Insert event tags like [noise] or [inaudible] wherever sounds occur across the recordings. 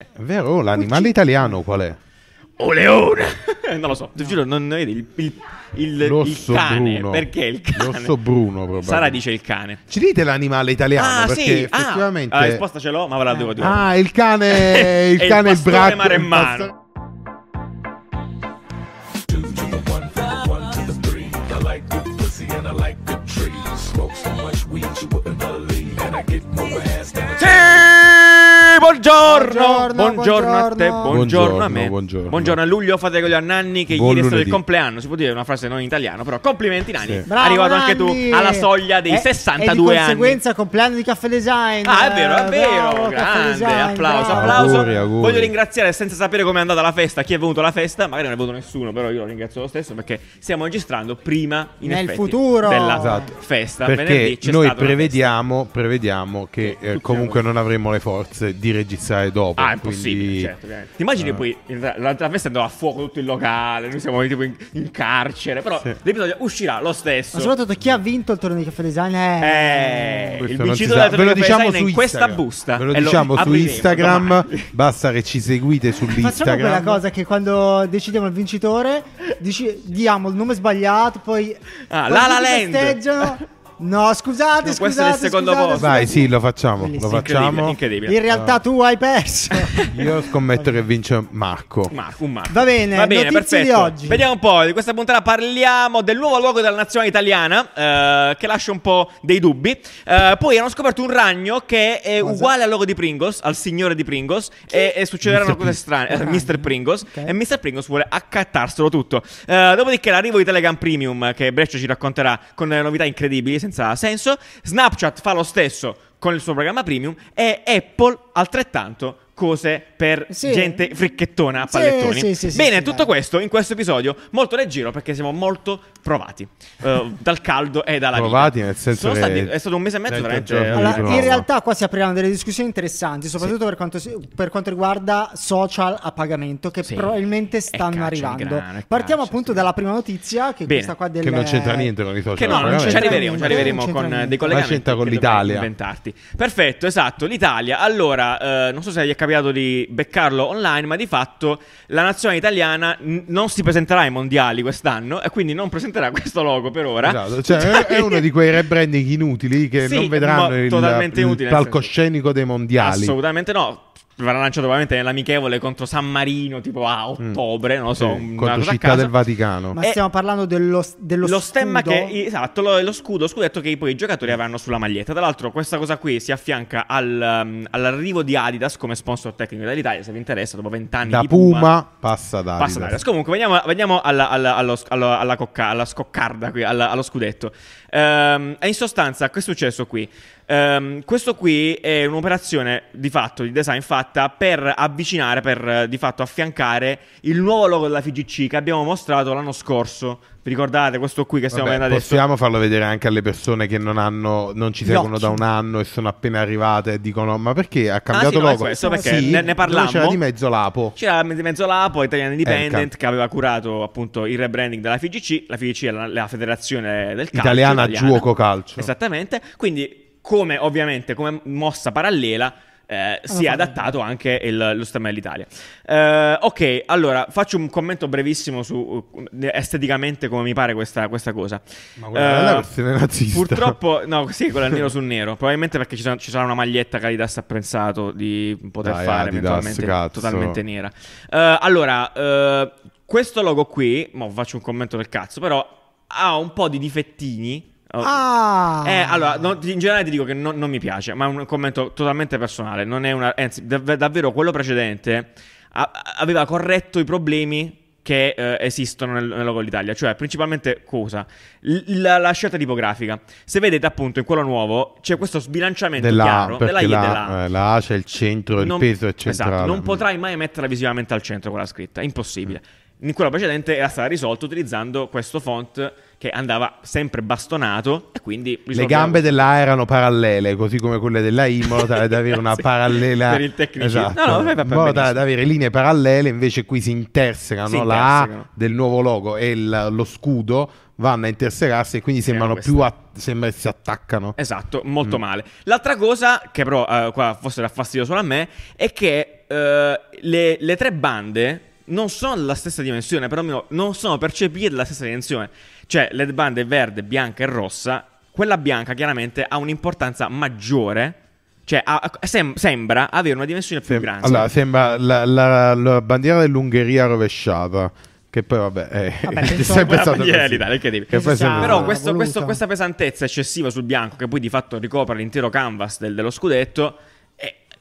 È vero, oh, l'animale italiano qual è? O leone! non lo so, ti giuro, non vedi il, il, il, il L'osso cane. bruno. Perché il cane? L'osso bruno, probabilmente. Sara dice il cane. Ci dite l'animale italiano? ah, perché sì, effettivamente... ah, la risposta ce l'ho, ma ve la devo dire. Ah, il cane, [laughs] il È il cane pastore bracco. maremmano. il two to the one, from the one to the three. I like good pussy and I like good trees. Smoke so much weed you wouldn't believe, and I get more ass than a Sì, buongiorno. Buongiorno, Buongiorno a te, buongiorno. buongiorno a me. Buongiorno, a Luglio, fate con gli annanni che Buon ieri è stato il compleanno. Si può dire una frase non in italiano, però complimenti Nani. Sì. Bravo, Arrivato anche tu Nanni! alla soglia dei E- 62 e di anni. conseguenza compleanno di Caffè Design. Ah, è vero, è Eh, vero. bravo, Grande, Design, applauso, bravo. applauso. Auguri, auguri. Voglio ringraziare senza sapere come è andata la festa, chi è venuto alla festa. Magari non è venuto nessuno, però io lo ringrazio lo stesso perché stiamo registrando prima in Nel effetti, futuro. della Esatto. festa. Perché Venerdì c'è noi prevediamo, prevediamo che eh, comunque non avremo le forze di registrare dopo. Ah, è quindi- impossibile, certo. ovviamente. Ti immagini eh. poi realtà, l'altra festa andava a fuoco tutto il locale, noi siamo tipo in, in carcere, però Sì. l'episodio uscirà lo stesso. Ma soprattutto chi ha vinto il torneo di Caffè Design è... Eh, il vincitore del Ve lo torneo diciamo di su Design è in questa busta. Ve lo e diciamo su apriremo Instagram. domani. Basta che ci seguite Facciamo sull'Instagram. quella cosa che quando decidiamo il vincitore dici- diamo il nome sbagliato, poi Ah, La La tutti Land. [laughs] No, scusate, No, questo è il scusate, secondo scusate, posto. Vai, scusate. sì, lo facciamo. Lo facciamo. Incredibile. In realtà tu hai perso. [laughs] Io scommetto che vince Marco. Marco, un Marco. Va bene, Va bene, perfetto. di oggi. Vediamo un po'. Di questa puntata parliamo del nuovo logo della nazionale italiana, eh, che lascia un po' dei dubbi. Eh, poi hanno scoperto un ragno che è Cosa? uguale al logo di Pringles, al signore di Pringles, e, e succederanno Mr. cose strane. Eh, Ragno. Mr. Pringles. Ok. E Mr. Pringles vuole accattarselo tutto. Eh, dopodiché l'arrivo di Telegram Premium, che Breccia ci racconterà con novità incredibili, senza senso. Snapchat fa lo stesso con il suo programma premium e Apple altrettanto cose per Sì. gente fricchettona a pallettoni. sì, sì, sì, Bene, sì, tutto dai. questo in questo episodio molto leggero perché siamo molto provati eh, dal caldo e dalla Provati vita. nel senso Sono che- stati- è stato un mese e mezzo 30 veramente di Allora, in realtà qua si apriranno delle discussioni interessanti, soprattutto per, quanto per quanto riguarda social a pagamento che Sì. probabilmente stanno arrivando. grano, Partiamo caccia, appunto sì. dalla prima notizia, che Bene. questa qua del Che non c'entra niente con i social. Che no, non ci arriveremo, ci arriveremo con eh, dei collegamenti. c'entra con l'Italia. Inventarti. Perfetto, esatto, l'Italia. Allora, eh, non so se gli è capitato di beccarlo online, ma di fatto la nazionale italiana n- non si presenterà ai mondiali quest'anno e quindi non presenterà [laughs] questo logo per ora. Esatto, cioè, è, è uno di quei rebranding inutili che Sì, non vedranno il, il palcoscenico dei mondiali. Assolutamente no. Verrà lanciato probabilmente nell'amichevole contro San Marino, tipo a ottobre, non lo so, Mm. Sì, una contro cosa a Città del Vaticano. Ma Eh, stiamo parlando dello, dello lo stemma scudo. che esatto lo, lo scudo lo scudetto che poi i giocatori avranno sulla maglietta tra l'altro questa cosa qui si affianca al, um, all'arrivo di Adidas come sponsor tecnico dell'Italia se vi interessa dopo vent'anni da di Puma, passa da Passa Adidas. da Adidas. Comunque, veniamo, veniamo alla, alla- alla cocca- alla scoccarda qui, alla- allo scudetto. Ehm, e in sostanza, che è successo qui? Ehm, questo qui è un'operazione di fatto di design fatta per avvicinare, per di fatto affiancare il nuovo logo della FGC che abbiamo mostrato l'anno scorso. Vi ricordate questo qui che stiamo Vabbè, vedendo adesso? possiamo farlo vedere anche alle persone che non, hanno, non ci seguono da un anno e sono appena arrivate e dicono ma perché ha cambiato sì, no, è logo? questo, perché Sì, ne- ne dove parlammo. c'era di mezzo l'apo. C'era di mezzo l'APO, Italian Independent, Ecco. che aveva curato appunto il rebranding della FGC. La FGC è la, la federazione del calcio Italiana italiana. Giuoco Calcio. Esattamente. Quindi, come ovviamente, come mossa parallela. Eh, si è adattato anche il- lo stemma dell'Italia. Eh, ok, allora faccio un commento brevissimo su uh, esteticamente come mi pare questa, questa cosa. Ma quella è la Eh, versione nazista. Purtroppo, no, sì, quella è nero [laughs] su nero. Probabilmente perché ci, sono- ci sarà una maglietta che Adidas ha pensato di poter Dai, fare Adidas, eventualmente cazzo. totalmente nera. Eh, allora, eh, questo logo qui, mo faccio un commento del cazzo, però ha un po' di difettini. Oh, Ah! eh, allora, no, in generale ti dico che non, non mi piace, ma è un commento totalmente personale. Non è una, anzi, dav- davvero quello precedente a- aveva corretto i problemi che eh, esistono nel, nel logo dell'Italia. Cioè, principalmente cosa? L- la, la scelta tipografica. Se vedete appunto in quello nuovo c'è questo sbilanciamento della chiaro della I e la, della A. eh, la A c'è il centro, il Non- peso è centrale. Esatto, non potrai mai metterla visivamente al centro quella scritta, impossibile. In quello precedente era stata risolta utilizzando questo font che andava sempre bastonato e quindi Le risolveva gambe questo- della A erano parallele, così come quelle della I, in modo tale da avere [laughs] una parallela. per il tecnicismo. Esatto. No, no, in modo tale da avere linee parallele, invece qui si intersecano, Si la. A del nuovo logo e il- lo scudo vanno a intersecarsi e quindi sembrano più a- sembra si attaccano. Esatto, molto Mm. male. L'altra cosa, che però eh, qua forse dà fastidio solo a me, è che eh, le, le tre bande non sono della stessa dimensione, però almeno non sono percepite della stessa dimensione. Cioè, le bande verde, bianca e rossa, quella bianca chiaramente ha un'importanza maggiore. Cioè, ha- sem- sembra avere una dimensione più Sem- grande. allora, sembra la, la- la bandiera dell'Ungheria rovesciata. Che poi, vabbè, è, Vabbè, [laughs] è sempre così. dell'Italia, incredibile. Che poi sembra- Però questo- questo- questa pesantezza eccessiva sul bianco, che poi di fatto ricopre l'intero canvas del- dello scudetto, eh,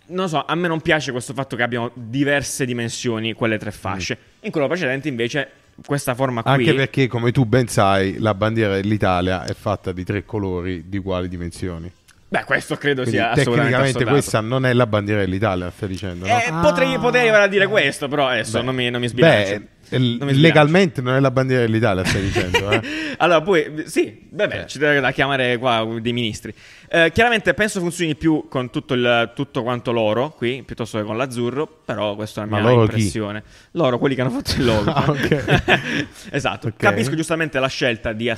non so, a me non piace questo fatto che abbiano diverse dimensioni quelle tre fasce. In quello precedente, invece, questa forma qui. Anche perché, come tu ben sai, la bandiera dell'Italia è fatta di tre colori di uguali dimensioni. Beh, questo credo Quindi sia assolutamente tecnicamente questa non è la bandiera dell'Italia, stai dicendo, no? Eh, Ah. potrei, potrei arrivare a dire questo, però adesso Beh, non mi, non mi sbilancio. Beh, Non legalmente non è la bandiera dell'Italia, stai dicendo, eh? [laughs] allora, poi, sì, vabbè, Eh. ci deve da chiamare qua dei ministri. Eh, chiaramente penso funzioni più con tutto, il, tutto quanto l'oro qui, piuttosto che con l'azzurro, però questa è la mia l'oro chi? impressione. Loro, quelli che hanno fatto il logo. [laughs] Ah, [laughs] esatto. Ok. Capisco giustamente la scelta di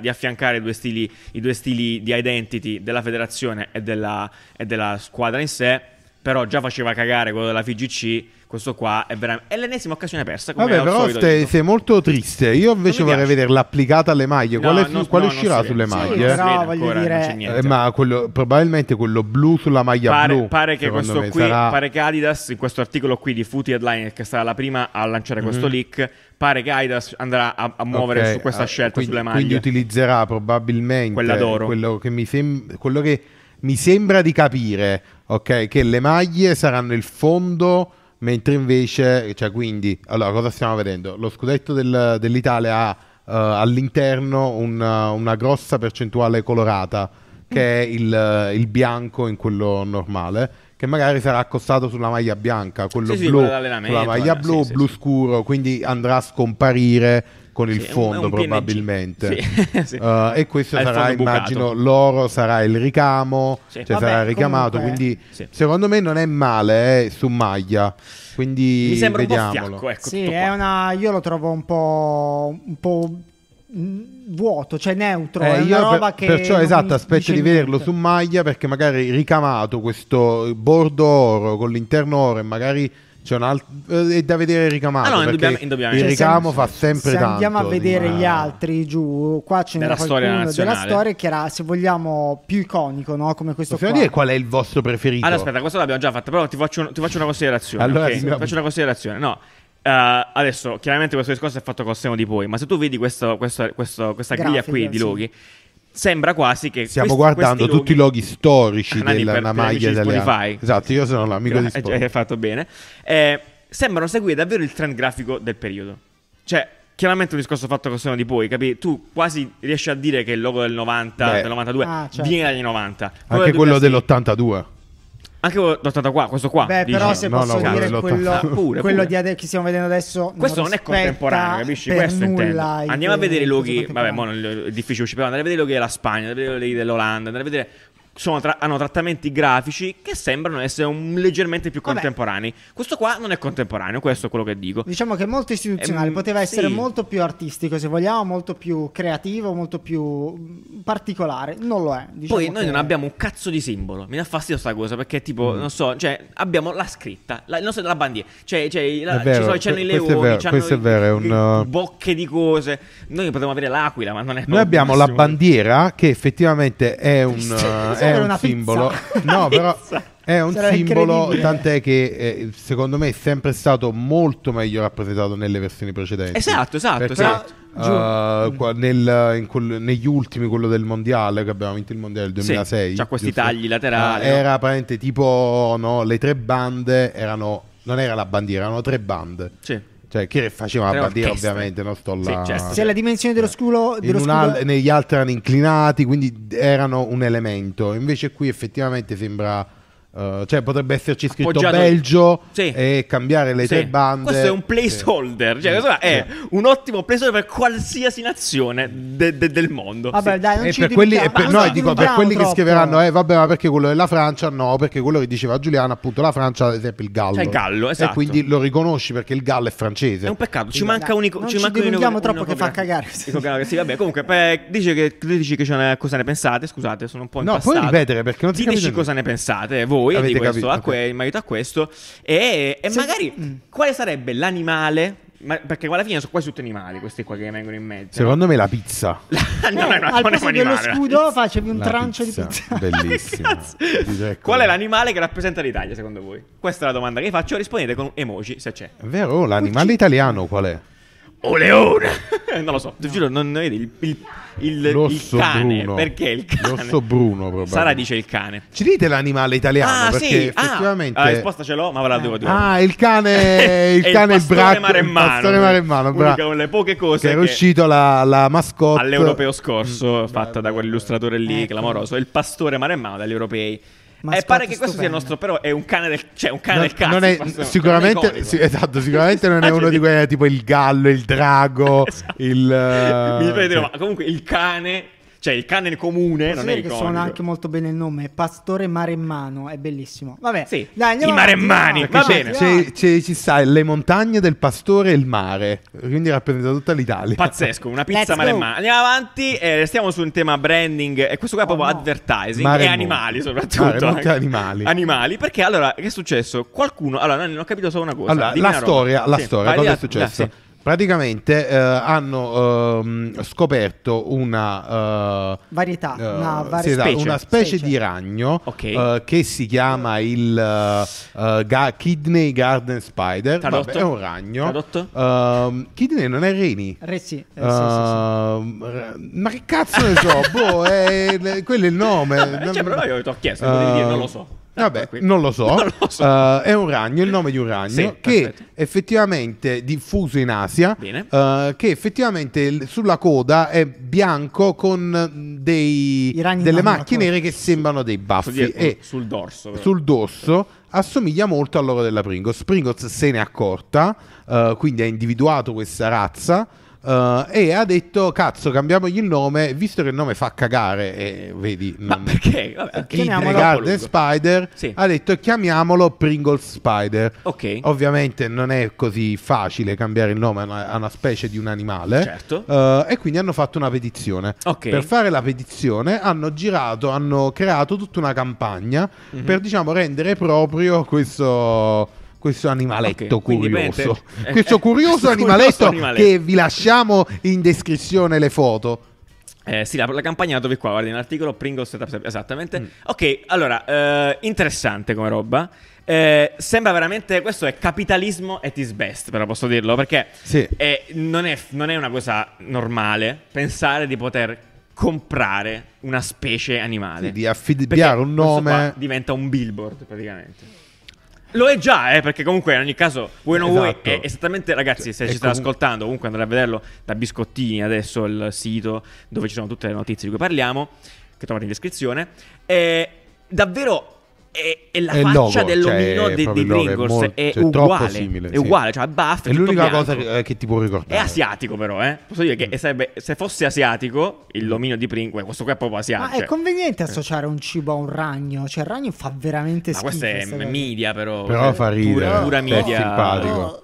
di affiancare i due stili, i due stili di identity della federazione e della, e della squadra in sé, però già faceva cagare quello della FIGC, questo qua è, veramente, è l'ennesima occasione persa. Come Vabbè, però solito sei molto triste. Io invece vorrei vederla applicata alle maglie. No, Quale, non- quale no, uscirà sulle vede. Sì, maglie? però vede voglio ancora, dire- non c'è niente. Eh, ma quello- probabilmente quello blu sulla maglia Pare, blu. pare che questo qui, sarà- pare che Adidas in questo articolo qui di Footy Headline, che sarà la prima a lanciare questo Mhm. leak, pare che Adidas andrà a, a muovere Ok, su questa ah, scelta quindi, sulle Quindi maglie. utilizzerà probabilmente Quella d'oro. Quello che mi, sem- quello che mi sembra di capire, ok? Che le maglie saranno il fondo, mentre invece, cioè quindi, allora cosa stiamo vedendo? Lo scudetto del- dell'Italia ha eh, all'interno una, una grossa percentuale colorata, che è il, il bianco in quello normale. Che magari sarà accostato sulla maglia bianca, quello Sì, sì, blu d'allenamento, sulla maglia eh, blu, sì, sì, blu sì. scuro, quindi andrà a scomparire con il Sì, fondo probabilmente. Sì, [laughs] sì. Uh, e questo sarà, immagino, l'oro sarà il ricamo, Sì. cioè Vabbè, sarà ricamato, comunque- quindi Sì. secondo me non è male eh, su maglia, quindi Mi sembra un po' vediamolo. fiacco, ecco, Sì, tutto è una, io lo trovo un po', un po' vuoto, cioè neutro. Eh, è una io per- roba che perciò esatto, aspetto di vederlo niente. su maglia perché magari ricamato questo bordo oro con l'interno oro e magari c'è un altro è da vedere ricamato Ah, no, perché indubbiam- indubbiamente. il Cioè, ricamo se- fa sempre se tanto. andiamo a vedere di- gli altri giù, qua ce n'era Della storia qualcuno della nazionale. storia che era, se vogliamo, più iconico, no? Come questo Possiamo qua. dire qual è il vostro preferito? Allora, aspetta, questo l'abbiamo già fatto, però ti faccio, un- ti faccio una considerazione. Allora, ok? siamo- Ti faccio una considerazione. No, eh, adesso, chiaramente questo discorso è fatto col seno di poi, ma se tu vedi questo- questo- questo- questa griglia Grafica, qui di sì. Sembra quasi che. Stiamo questi- guardando questi tutti i loghi storici della per- una per maglia di italiana. Spotify. Esatto, io sono l'amico di Eh, Spotify. Hai fatto bene. Eh, sembrano seguire davvero il trend grafico del periodo. Cioè, chiaramente un discorso fatto con seno di poi, capi? Tu quasi riesci a dire che il logo del 90, Beh. del 92 Ah, certo. viene dagli 90. Anche del quello 2006 dell'82. Anche quello dell'80 qua, questo qua. Beh, dici? però se No, posso no, quello dire dell'ottanta- quello, Ah, pure, quello pure. di ade- che stiamo vedendo adesso Questo non è rispetta contemporaneo, capisci? Questo intendo. Andiamo a vedere i i loghi. cose Vabbè, mo non- è difficile uscire, però andare a vedere i loghi della Spagna, andare a vedere i loghi dell'Olanda, andare a vedere. Sono tra- hanno trattamenti grafici che sembrano essere un- leggermente più Vabbè. contemporanei. Questo qua non è contemporaneo, questo è quello che dico. Diciamo che è molto istituzionale, Ehm, poteva essere sì. molto più artistico, se vogliamo, molto più creativo, molto più mm, particolare. Non lo è. diciamo Poi noi che- non abbiamo un cazzo di simbolo. Mi dà fastidio sta cosa perché, tipo, Mm. non so, cioè, abbiamo la scritta, la, il nostro- la bandiera. Cioè, cioè la- È vero, ci sono, c'hanno i questo è leoni, vero, c'hanno questo è i- vero, è un, uh, bocche di cose. Noi potremmo avere l'aquila, ma non è Noi abbiamo la bandiera che effettivamente è un, uh, è Sembra un simbolo. [laughs] pizza. No, però è un Sarà simbolo, tant'è che eh, secondo me è sempre stato molto meglio rappresentato nelle versioni precedenti. Esatto, esatto, Perché, esatto. uh, qua- nel- in quel- negli ultimi, quello del mondiale, che abbiamo vinto il mondiale del Sì, 2006, c'ha questi giusto? tagli laterali, no? era praticamente tipo no, le tre bande erano, non era la bandiera, erano tre bande. Sì. Cioè, chi faceva la bandiera, ovviamente, non sto Sì, là. certo. Se la dimensione dello scudo, dello scudo al- negli altri erano inclinati, quindi erano un elemento. Invece qui effettivamente sembra Eh, cioè potrebbe esserci scritto Appoggiato- Belgio Sì. e cambiare le Sì. tre bande. Questo è un Sì. placeholder, cioè questo è un ottimo placeholder per qualsiasi nazione de- de- del mondo. Vabbè, Sì. dai, non E ci per quelli, e per- non no, dico, per quelli che troppo. scriveranno, eh, vabbè, ma perché quello della Francia? No, perché quello che diceva Giuliano, appunto, la Francia, ad esempio, il Gallo. C'è il Gallo, esatto. E quindi lo riconosci perché il Gallo è francese. È un peccato, ci manca un ico- non ci ci manca un dilunghiamo ico- troppo che fa cagare. Sì, vabbè, comunque, beh, dice che dici che cosa ne pensate, scusate, sono un po' No, impastato. puoi ripetere, perché non si Diteci cosa ne pensate voi Avete di questo, capito, a que- in merito a questo e, e Se- magari Mm. quale sarebbe l'animale ma- perché alla fine sono quasi tutti animali questi qua che vengono in mezzo. Secondo me la pizza. [laughs] no? Eh, una- al posto dello scudo [laughs] facevi un La trancio pizza, di pizza. [laughs] Bellissimo. Direi Qual è l'animale che rappresenta l'Italia secondo voi? Questa è la domanda che faccio. Rispondete con emoji se c'è. È vero, l'animale italiano qual è? O leone! [laughs] non lo so, ti giuro, non vedi il, il, il, il cane. bruno. Perché il cane? L'osso bruno, probabilmente. Sara dice il cane. Ci dite l'animale italiano? ah, perché sì, ah, effettivamente... la risposta ce l'ho, ma ve la devo dire. Ah, il cane, [laughs] il cane il maremmano. il pastore maremmano, bravo. delle poche cose che era che- uscito la, la mascotte all'europeo scorso, Mm, fatta da quell'illustratore lì, Ecco. clamoroso. Il pastore maremmano dagli europei. Mascotte e pare che questo sia il nostro, però è un cane del, cioè un cane Non, del cazzo. non è, pastore- sicuramente, non è iconico. sì, esatto, sicuramente non è [laughs] uno di quelli tipo il gallo, il drago, [laughs] Esatto. il... eh, Mi viene dire, cioè- ma comunque il cane, cioè il cane comune Posso non è dire che iconico. suona anche molto bene il nome, Pastore Maremmano, è bellissimo. Vabbè, Sì, dai, andiamo i maremmani, andiamo va avanti, bene. C'è- c'è- ci sta le montagne del pastore e il mare, quindi rappresenta tutta l'Italia. Pazzesco, una pizza maremmana. Andiamo avanti, eh, stiamo su un tema branding e questo qua è Oh, proprio no. advertising Mare e animali soprattutto. Mare, anche. animali. Animali, perché allora che è successo? Qualcuno, allora non ho capito solo una cosa. Allora, la storia, la Sì, storia, cosa è successo? sì. Praticamente eh, hanno ehm, scoperto una, eh, Varietà, eh, una varia sì, esatto, specie. una specie Specie. di ragno Ok. eh, che si chiama il eh, eh, ga- Kidney Garden Spider. Vabbè, è un ragno. Ehm, Kidney non è reni. Re sì, eh, sì, sì, sì. Ehm, ma che cazzo ne so? [laughs] boh, è- quello è il nome. [laughs] Cioè, però io ti ho chiesto, potevi dire, non lo so. Vabbè, non lo so. [laughs] Non lo so. Eh, è un ragno, il nome di un ragno Sì, che perfetto. effettivamente è diffuso in Asia. Bene. eh, che effettivamente sulla coda è bianco con dei, I ragni delle macchie nere che sembrano dei Sul, baffi. dietro, E sul dorso. però. sul dorso assomiglia molto al loro della Pringles. Pringles se ne è accorta, eh, quindi ha individuato questa razza. Eh, e ha detto: Cazzo, cambiamogli il nome, visto che il nome fa cagare. E vedi, Ma non- perché? Vabbè, Kidney Chiamiamolo- Garden. Spider Sì. ha detto chiamiamolo Pringles Spider. Ok. Ovviamente non è così facile cambiare il nome a una, a una specie di un animale. Certo. Eh, e quindi hanno fatto una petizione. Ok. Per fare la petizione hanno girato, hanno creato tutta una campagna Mhm. per diciamo rendere proprio questo. Questo animaletto Ok, quindi curioso, praticamente- [laughs] eh, questo curioso animaletto, animaletto. che vi lasciamo in descrizione le foto. Eh, sì, la, la campagna la trovi qua, guardi nell'articolo Pringles Setup, esattamente. Mm. Ok, allora, eh, interessante come roba. Eh, sembra veramente, questo è capitalismo at its best, però posso dirlo, perché Sì. è- non, è, non è una cosa normale pensare di poter comprare una specie animale. Sì, di affibbiare Perché un nome. diventa un billboard praticamente. Lo è già, eh, perché comunque in ogni caso, vuoi o non vuoi, è esattamente, ragazzi, se È ci state ascoltando, comunque andate a vederlo da Biscottini, adesso il sito dove ci sono tutte le notizie di cui parliamo, che trovate in descrizione. È davvero è, è la È faccia logo, dell'omino cioè, dei il logo, è molto- è cioè, uguale, simile, è sì. uguale, cioè ha baffi, È tutto l'unica bianco. cosa che, che ti può ricordare. È asiatico però, eh. Posso dire che Mm. e sarebbe, se fosse asiatico, il l'omino di Pringles, questo qua è proprio asiatico. Ma è cioè- conveniente associare un cibo a un ragno? Cioè, il ragno fa veramente Ma schifo. questo è media però. Però fa ridere, Pura, pura è media. simpatico.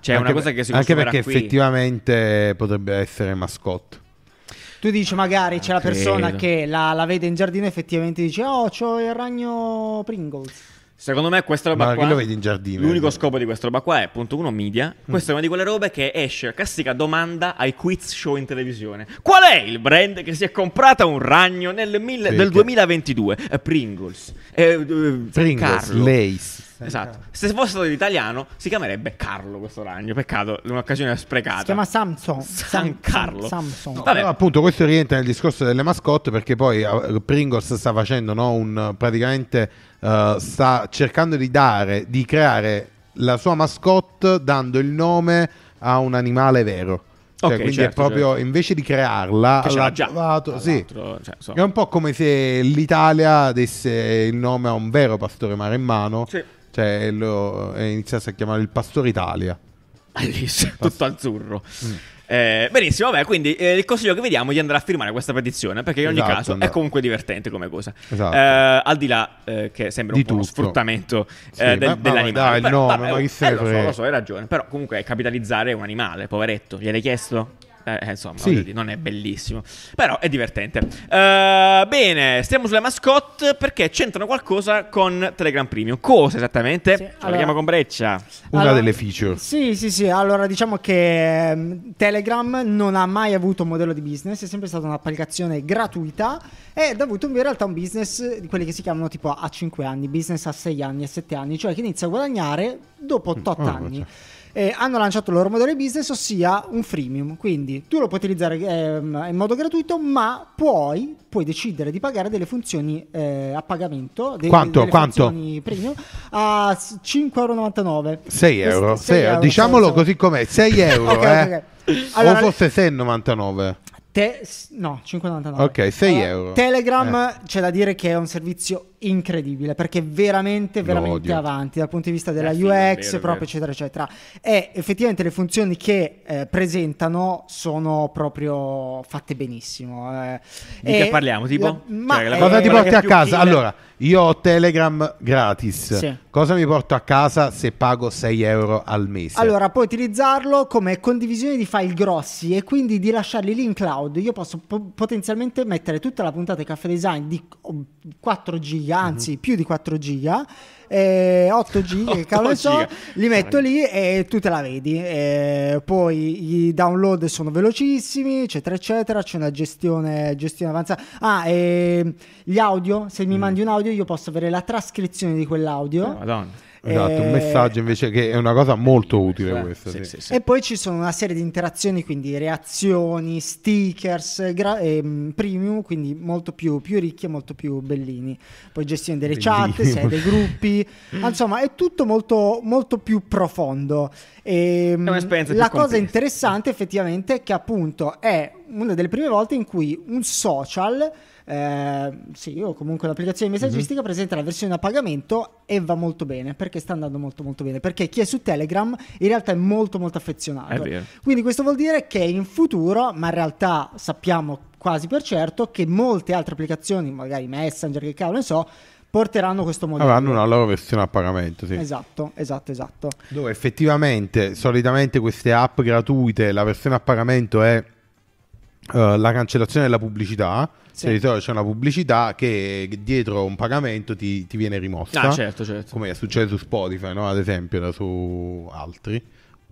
Cioè è una Anche- cosa che si Anche perché qui. effettivamente potrebbe essere mascotte. Tu dici magari c'è la Credo. persona che la, la vede in giardino e effettivamente dice oh c'ho il ragno Pringles. Secondo me questa roba Ma qua lo vedi in giardino? L'unico scopo di questa roba qua è, punto uno, media. Questa è una di quelle robe che esce, classica domanda ai quiz show in televisione. Qual è il brand che si è comprata un ragno nel, mille- Sì, del che- 2022? Eh, Pringles. Eh, eh, Pringles, Carlo. Lace. Esatto. Se fosse stato italiano, si chiamerebbe Carlo questo ragno. Peccato, è un'occasione sprecata. Si chiama Samson. San Carlo. Samson. Vabbè. Però, appunto questo rientra nel discorso delle mascotte perché poi eh, Pringles sta facendo no, un praticamente eh, sta cercando di dare di creare la sua mascotte dando il nome a un animale vero Cioè, Ok, quindi certo, è proprio certo. invece di crearla, Che ce l'ha già, trovato- sì. cioè, insomma. È un po' come se l'Italia desse il nome a un vero pastore maremmano, Sì. Cioè lo, e iniziasse a chiamare il Pastore Italia. Bellissimo, tutto azzurro. Mm. Eh, benissimo, vabbè, quindi eh, il consiglio che vediamo è di andare a firmare questa petizione, perché in ogni Esatto, caso è andare. comunque divertente come cosa. Esatto. Eh, al di là eh, che sembra Di un po' uno sfruttamento Sì, eh, del- ma- ma dell'animale. dai, Però, nome, vabbè, ma chi eh, se ne lo so, frega. lo so, hai ragione, però comunque capitalizzare un animale, poveretto, gliel'hai chiesto? Eh, eh, insomma, Sì. dire, non è bellissimo, però è divertente. Eh, bene, stiamo sulle mascotte perché c'entrano qualcosa con Telegram Premium. Cosa esattamente? Sì, allora- chiamo con Breccia. Una Allora- delle feature. Sì, sì, sì. Allora, diciamo che ehm, Telegram non ha mai avuto un modello di business, è sempre stata un'applicazione gratuita ed ha avuto in realtà un business di quelli che si chiamano tipo a 5 anni, business a 6 anni, a 7 anni, cioè che inizia a guadagnare dopo 8 ah, anni. cioè. E hanno lanciato il loro modello di business, ossia un freemium. Quindi tu lo puoi utilizzare ehm, in modo gratuito, ma poi puoi decidere di pagare delle funzioni eh, a pagamento. de- Quanto? delle Quanto? premium a s- 5,99 6 euro, Questi- 6 euro. diciamolo così com'è, 6 [laughs] euro, Ok, eh. ok, ok. Allora, o forse 6,99. te- no, 5,99. Ok, 6 euro. Telegram Eh. c'è da dire che è un servizio incredibile perché è veramente, veramente avanti dal punto di vista della Eh, UX, è vero, proprio vero. eccetera, eccetera. E effettivamente le funzioni che eh, presentano sono proprio fatte benissimo. eh. Di E che parliamo, tipo? la- ma Cioè, la eh, Cosa ti porti a casa? kill- Allora, io ho Telegram gratis. Sì. Cosa mi porto a casa se pago 6 euro al mese? Allora, puoi utilizzarlo come condivisione di file grossi e quindi di lasciarli lì in cloud. Io posso po- potenzialmente mettere tutta la puntata di Caffè Design di oh, 4 giga, anzi più di 4 giga. eh, 8 giga, [laughs] che 8 cavolo so, li metto lì e tu te la vedi. Eh, poi i download sono velocissimi, eccetera, eccetera. C'è una gestione, gestione avanzata. Ah, e gli audio, se mi mandi un audio, io posso avere la trascrizione di quell'audio. Oh, Madonna. Esatto, un eh, messaggio invece che è una cosa molto utile Eh, questa. sì, sì. sì, sì. E poi ci sono una serie di interazioni, quindi reazioni, stickers, gra- ehm, premium, quindi molto più, più ricchi e molto più bellini. Poi gestione delle chat, Bellini. se hai dei gruppi, Ma [laughs] insomma è tutto molto, molto più profondo. E, È un'esperienza più la cosa complessa. interessante effettivamente è che appunto è una delle prime volte in cui un social... eh, sì, o comunque l'applicazione messaggistica presenta la versione a pagamento e va molto bene perché sta andando molto molto bene perché chi è su Telegram in realtà è molto molto affezionato. Quindi questo vuol dire che in futuro ma in realtà sappiamo quasi per certo che molte altre applicazioni magari Messenger che cavolo ne so porteranno questo modello. Avranno una loro versione a pagamento, sì. esatto esatto esatto. Dove effettivamente, solitamente queste app gratuite, la versione a pagamento è eh, la cancellazione della pubblicità. Sì. Solito c'è una pubblicità che dietro un pagamento ti, ti viene rimossa. Ah, certo, certo. Come succede su Spotify, no? ad esempio, da su altri.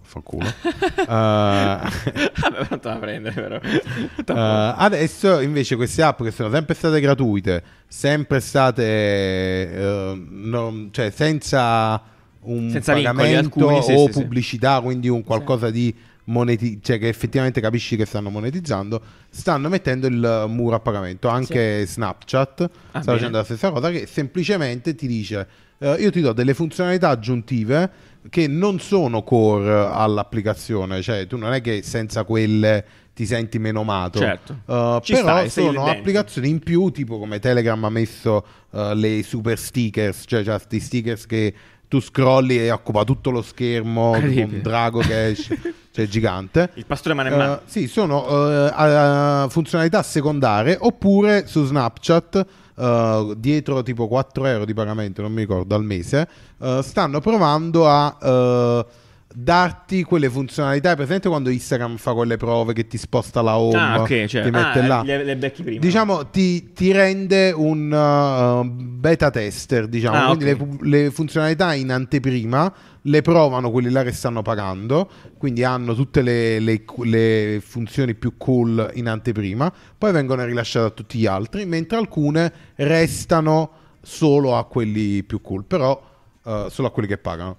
Fanculo. Eh, [laughs] Vabbè, non te la prendere, però. Eh, adesso invece queste app che sono sempre state gratuite, sempre state eh, non- cioè senza un Senza vincoli, pagamento alcuni, sì, o sì, sì. pubblicità, quindi un qualcosa di moneti- cioè che effettivamente capisci che stanno monetizzando, stanno mettendo il muro a pagamento. Anche Snapchat Ah, sta bene. facendo la stessa cosa che semplicemente ti dice eh, io ti do delle funzionalità aggiuntive che non sono core all'applicazione, cioè tu non è che senza quelle ti senti meno amato. Certo. Uh, Ci però stai, sono applicazioni in più, tipo come Telegram ha messo uh, le super stickers, cioè questi stickers che tu scrolli e occupa tutto lo schermo con un drago che esce, [laughs] cioè gigante. Il pastore mano in mano. Uh, sì, sono uh, uh, funzionalità secondarie oppure su Snapchat uh, dietro tipo 4 euro di pagamento, non mi ricordo, al mese, uh, stanno provando a uh, darti quelle funzionalità. Presente quando Instagram fa quelle prove che ti sposta la home, ah, ok, cioè, ti mette ah, là? Le, le becchi prima. Diciamo ti, ti rende un uh, beta tester, diciamo, Ah, quindi ok. le, le funzionalità in anteprima le provano quelli là che stanno pagando, quindi hanno tutte le- le funzioni più cool in anteprima, poi vengono rilasciate a tutti gli altri, mentre alcune restano solo a quelli più cool, però uh, solo a quelli che pagano.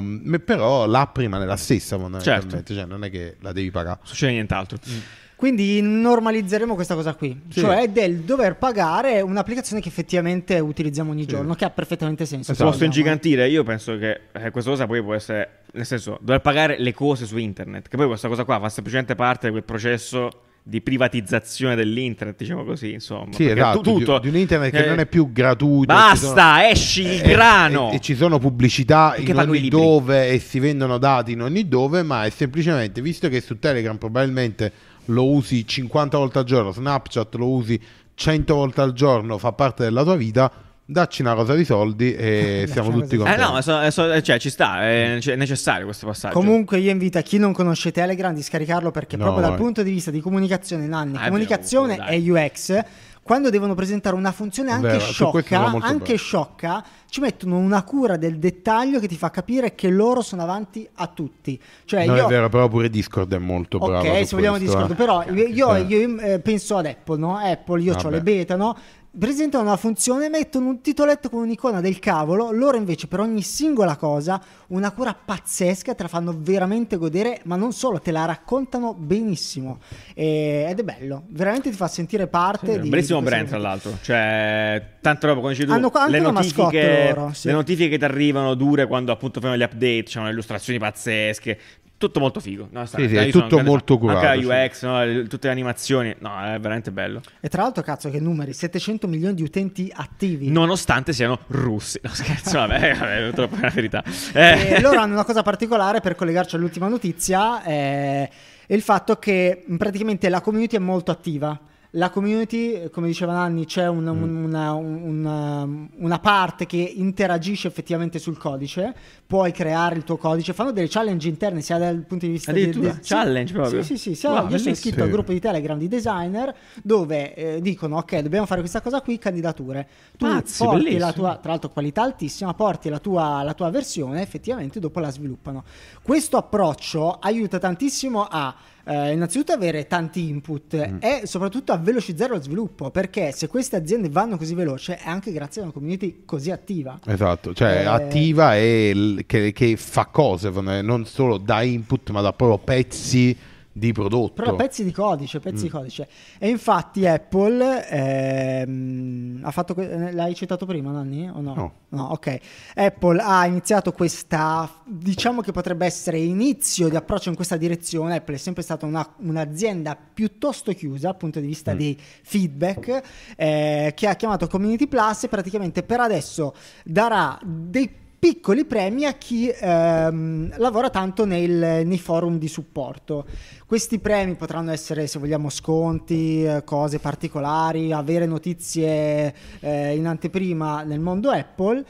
Me- però l'app rimane la stessa fondamentalmente, Certo. cioè non è che la devi pagare. Succede nient'altro. Mm. Quindi normalizzeremo questa cosa qui, Sì. cioè del dover pagare un'applicazione che effettivamente utilizziamo ogni giorno, che ha perfettamente senso. Se posso Vogliamo. ingigantire, io penso che eh, questa cosa poi può essere, nel senso, dover pagare le cose su internet, che poi questa cosa qua fa semplicemente parte di quel processo di privatizzazione dell'internet, diciamo così, insomma. Sì, esatto, tu- tutto, di, di un internet che eh, non è più gratuito. Basta, sono- esci il e- grano! E, e ci sono pubblicità in ogni dove e si vendono dati in ogni dove, ma è semplicemente, visto che su Telegram probabilmente lo usi 50 volte al giorno, Snapchat lo usi 100 volte al giorno, fa parte della tua vita, dacci una cosa di soldi e [laughs] siamo tutti cosa Eh contenti. no, ma so- so- cioè, ci sta, è, è necessario questo passaggio. Comunque io invito a chi non conosce Telegram di scaricarlo perché No, proprio dal vai. punto di vista di comunicazione, Nanni, Ah, è comunicazione vero, e UX, quando devono presentare una funzione anche questo sciocca, anche sciocca, ci mettono una cura del dettaglio che ti fa capire che loro sono avanti a tutti. Cioè non io è vero, però pure Discord è molto bravo. Ok, se vogliamo questo, Discord, eh. però io, io- Eh. io, eh, penso ad Apple, no? Apple, io ho le beta, no? Presentano una funzione, mettono un titoletto con un'icona del cavolo, loro invece per ogni singola cosa una cura pazzesca, te la fanno veramente godere, ma non solo, te la raccontano benissimo E- ed è bello, veramente ti fa sentire parte Sì, di... bellissimo di brand, tra l'altro. Cioè, tanta roba, come dici tu, Hanno le notifiche, loro, sì. le notifiche che ti arrivano dure quando appunto fanno gli update, c'hanno le illustrazioni pazzesche. Tutto molto figo. No, sta- Sì, sì, è tutto molto curato, Anche sì. la UX, no, le- tutte le animazioni. No, è veramente bello. E tra l'altro, cazzo, che numeri, 700 milioni di utenti attivi. Nonostante siano russi. No, scherzo, vabbè, [laughs] vabbè, è troppo una verità. Eh, E loro hanno una cosa particolare per collegarci all'ultima notizia, eh, è il fatto che praticamente la community è molto attiva. La community, come diceva Nanni, c'è un- Mm. un- una, una- una parte che interagisce effettivamente sul codice, puoi creare il tuo codice, fanno delle challenge interne sia dal punto di vista di- di- Challenge sì, proprio? Sì, sì, sì, Wow, io sono iscritto al gruppo di Telegram di designer dove eh, dicono ok, dobbiamo fare questa cosa qui, candidature. Tu Pazzi, porti bellissimo. la tua, tra l'altro qualità altissima, porti la tua, la tua versione, effettivamente dopo la sviluppano. Questo approccio aiuta tantissimo a eh, innanzitutto avere tanti input Mm. e soprattutto a velocizzare lo sviluppo, perché se queste aziende vanno così veloce è anche grazie a una community così attiva. Esatto, cioè Eh, attiva e che, che fa cose, non solo dà input, ma dà proprio pezzi di prodotto. Però pezzi di codice, pezzi di Mm. codice. E infatti Apple ehm, ha fatto que- l'hai citato prima, Nanni? O no? No. ok. Apple ha iniziato questa, diciamo che potrebbe essere inizio di approccio in questa direzione. Apple è sempre stata una- un'azienda piuttosto chiusa dal punto di vista Mm. dei feedback, eh, che ha chiamato Community Plus e praticamente per adesso darà dei piccoli premi a chi ehm, lavora tanto nel- nei forum di supporto. Questi premi potranno essere, se vogliamo, sconti, eh, cose particolari, avere notizie eh, in anteprima nel mondo Apple.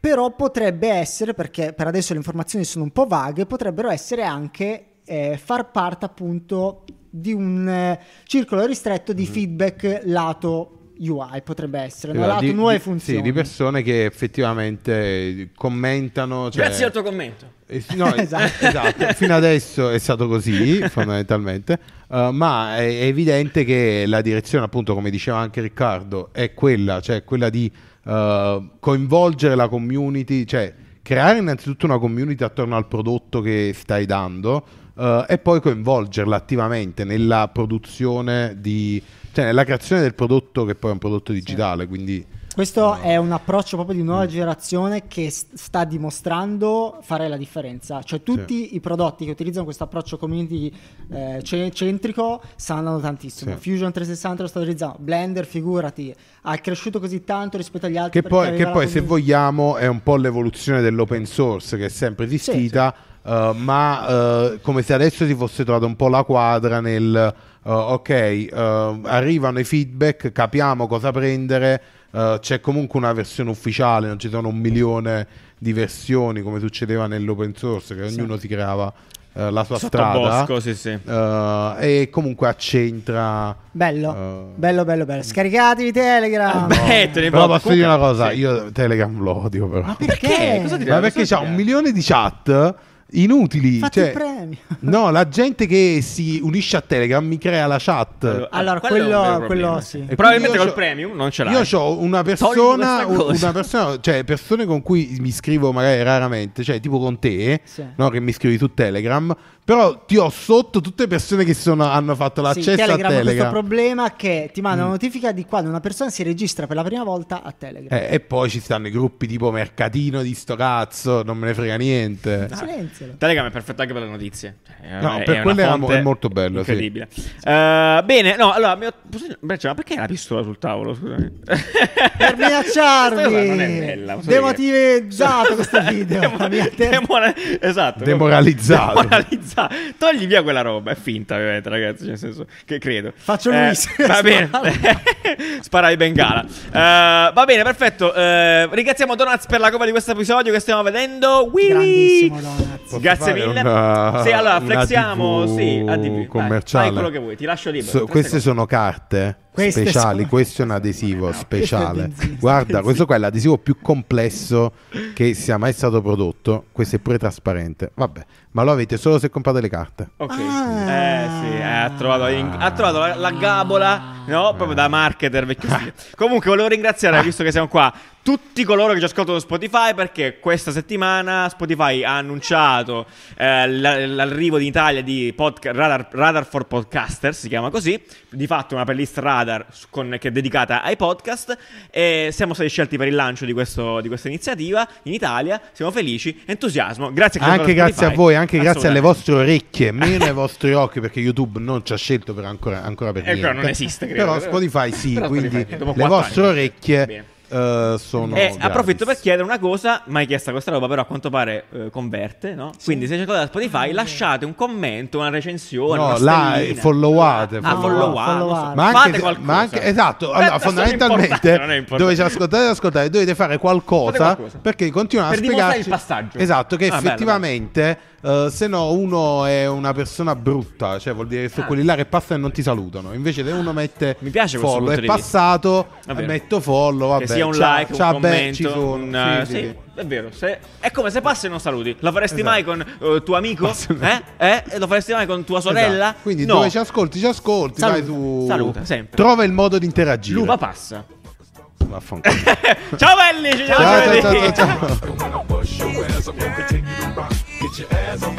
Però potrebbe essere, perché per adesso le informazioni sono un po' vaghe, potrebbero essere anche eh, far parte appunto di un eh, circolo ristretto di feedback lato UI, potrebbe essere, no? Esatto, lato di- nuove funzioni. Sì, di persone che effettivamente commentano. Cioè, Grazie al tuo commento. Eh sì, no, [laughs] Esatto. esatto. Fino adesso è stato così, [laughs] fondamentalmente, Uh, ma è è evidente che la direzione, appunto, come diceva anche Riccardo, è quella, cioè quella di uh, coinvolgere la community, cioè creare innanzitutto una community attorno al prodotto che stai dando uh, e poi coinvolgerla attivamente nella produzione di, cioè nella creazione del prodotto che poi è un prodotto digitale, quindi Questo è un approccio proprio di nuova generazione che sta dimostrando fare la differenza. Cioè tutti i prodotti che utilizzano questo approccio community eh, ce- centrico stanno tantissimo. Sì. Fusion 360 lo sta utilizzando, Blender figurati, ha cresciuto così tanto rispetto agli altri. Che poi, che la poi, se vogliamo, è un po' l'evoluzione dell'open source che è sempre esistita, eh, ma eh, come se adesso si fosse trovata un po' la quadra nel eh, ok, eh, arrivano i feedback, capiamo cosa prendere. eh, c'è comunque una versione ufficiale, non ci sono un milione di versioni come succedeva nell'open source, che ognuno si creava eh, la sua strada. Sottobosco, sì, sì. eh, e comunque accentra Bello, Eh. bello, bello, bello. Scaricatevi Telegram. Beh, [laughs] Mettili, però posso dire una cosa, sì. io Telegram lo odio però. Ma perché? Cosa ti Ma perché c'ha un milione di chat inutili. Fatti cioè- il premio. [laughs] No, la gente che si unisce a Telegram mi crea la chat. Allora, un quello- quello sì. E Probabilmente col premium non ce l'hai. Io ho una persona, una persona, cioè persone con cui mi scrivo magari raramente, cioè tipo con te, Sì. no, che mi scrivi su Telegram, però ti ho sotto tutte persone che sono- hanno fatto Sì, l'accesso Telegram a ha questo Telegram. problema che ti Mm. manda una notifica di quando una persona si registra per la prima volta a Telegram. Eh, e poi ci stanno i gruppi tipo mercatino di sto cazzo, non me ne frega niente. Silenzialo. Telegram è perfetto anche per le notizie. Cioè, No, è per fonte è molto bello, sì. Incredibile. Eh, bene, no, allora, mio- Breccia, ma perché la pistola sul tavolo? Scusami. [laughs] Per cosa non è bella. Demotivizzato questo [laughs] video. Demo- demora- esatto. Demoralizzato. Demoralizzato. [laughs] Togli via quella roba, è finta, ovviamente, ragazzi. Nel senso che credo. Faccio Eh, Luis. va bene. [laughs] Spara. Sparavi bengala. Eh, va bene, perfetto. Eh, ringraziamo Donuts per la cover di questo episodio che stiamo vedendo. Wee wee. Grandissimo Donuts. Grazie mille. una- sì, allora flexiamo. TV sì, a TV. Dai, commerciale. fai quello che vuoi, ti lascio libero. So- queste secondi. sono carte Queste speciali, sono- questo è un adesivo [laughs] speciale. Guarda, questo qua è l'adesivo più complesso che sia mai stato prodotto. Questo è pure trasparente. Vabbè, ma lo avete solo se comprate le carte. Ok. Ah. Eh sì, eh, ha trovato, ha trovato la, la gabola, no? Proprio da marketer vecchio. [laughs] Comunque volevo ringraziare, visto che siamo qua, tutti coloro che ci ascoltano su Spotify perché questa settimana Spotify ha annunciato eh, l'arrivo in Italia di podca- radar, radar for Podcasters, si chiama così, di fatto una playlist radar con- che è dedicata ai podcast e siamo stati scelti per il lancio di, questo- di questa iniziativa in Italia, siamo felici, entusiasmo, grazie che Anche grazie a voi, anche grazie alle vostre orecchie, meno ai [laughs] vostri occhi, perché YouTube non ci ha scelto per ancora, ancora per Eh, ancora niente. non esiste, credo. Però Spotify sì, Però quindi Spotify, le vostre anni. orecchie Bene. Eh, sono E gratis. approfitto per chiedere una cosa, mai chiesta questa roba, però a quanto pare eh, converte, no? Quindi se cercate da Spotify lasciate un commento, una recensione, No, una eh, followate, Ah, followate. followate. Ma Fate anche, qualcosa. ma anche- esatto, Eh, allora, fondamentalmente dove ci ascoltate ascoltate dovete fare qualcosa, qualcosa. perché continuano Per a spiegarci il passaggio. Esatto, che Ah, bello, effettivamente eh, se no uno è una persona brutta, cioè vuol dire che sono Ah. quelli là che passano e non ti salutano. Invece se uno mette Mi piace follow è passato, metto follow, vabbè. che sia un ciao, like, un ciao, beh, commento, ci sono, un, eh, sì, sì, sì. è vero. se- è come se passi e non saluti. Lo faresti Esatto. mai con eh, tuo amico? Eh? Eh? Lo faresti mai con tua sorella? Esatto. Quindi no. dove ci ascolti, ci ascolti, Saluta, vai su saluta, sempre. Trova il modo di interagire. L'uva passa. Vaffanculo. [laughs] ciao belli, ci siamo ciao, ciao, giovedì. ciao, ciao, ciao. And when I bust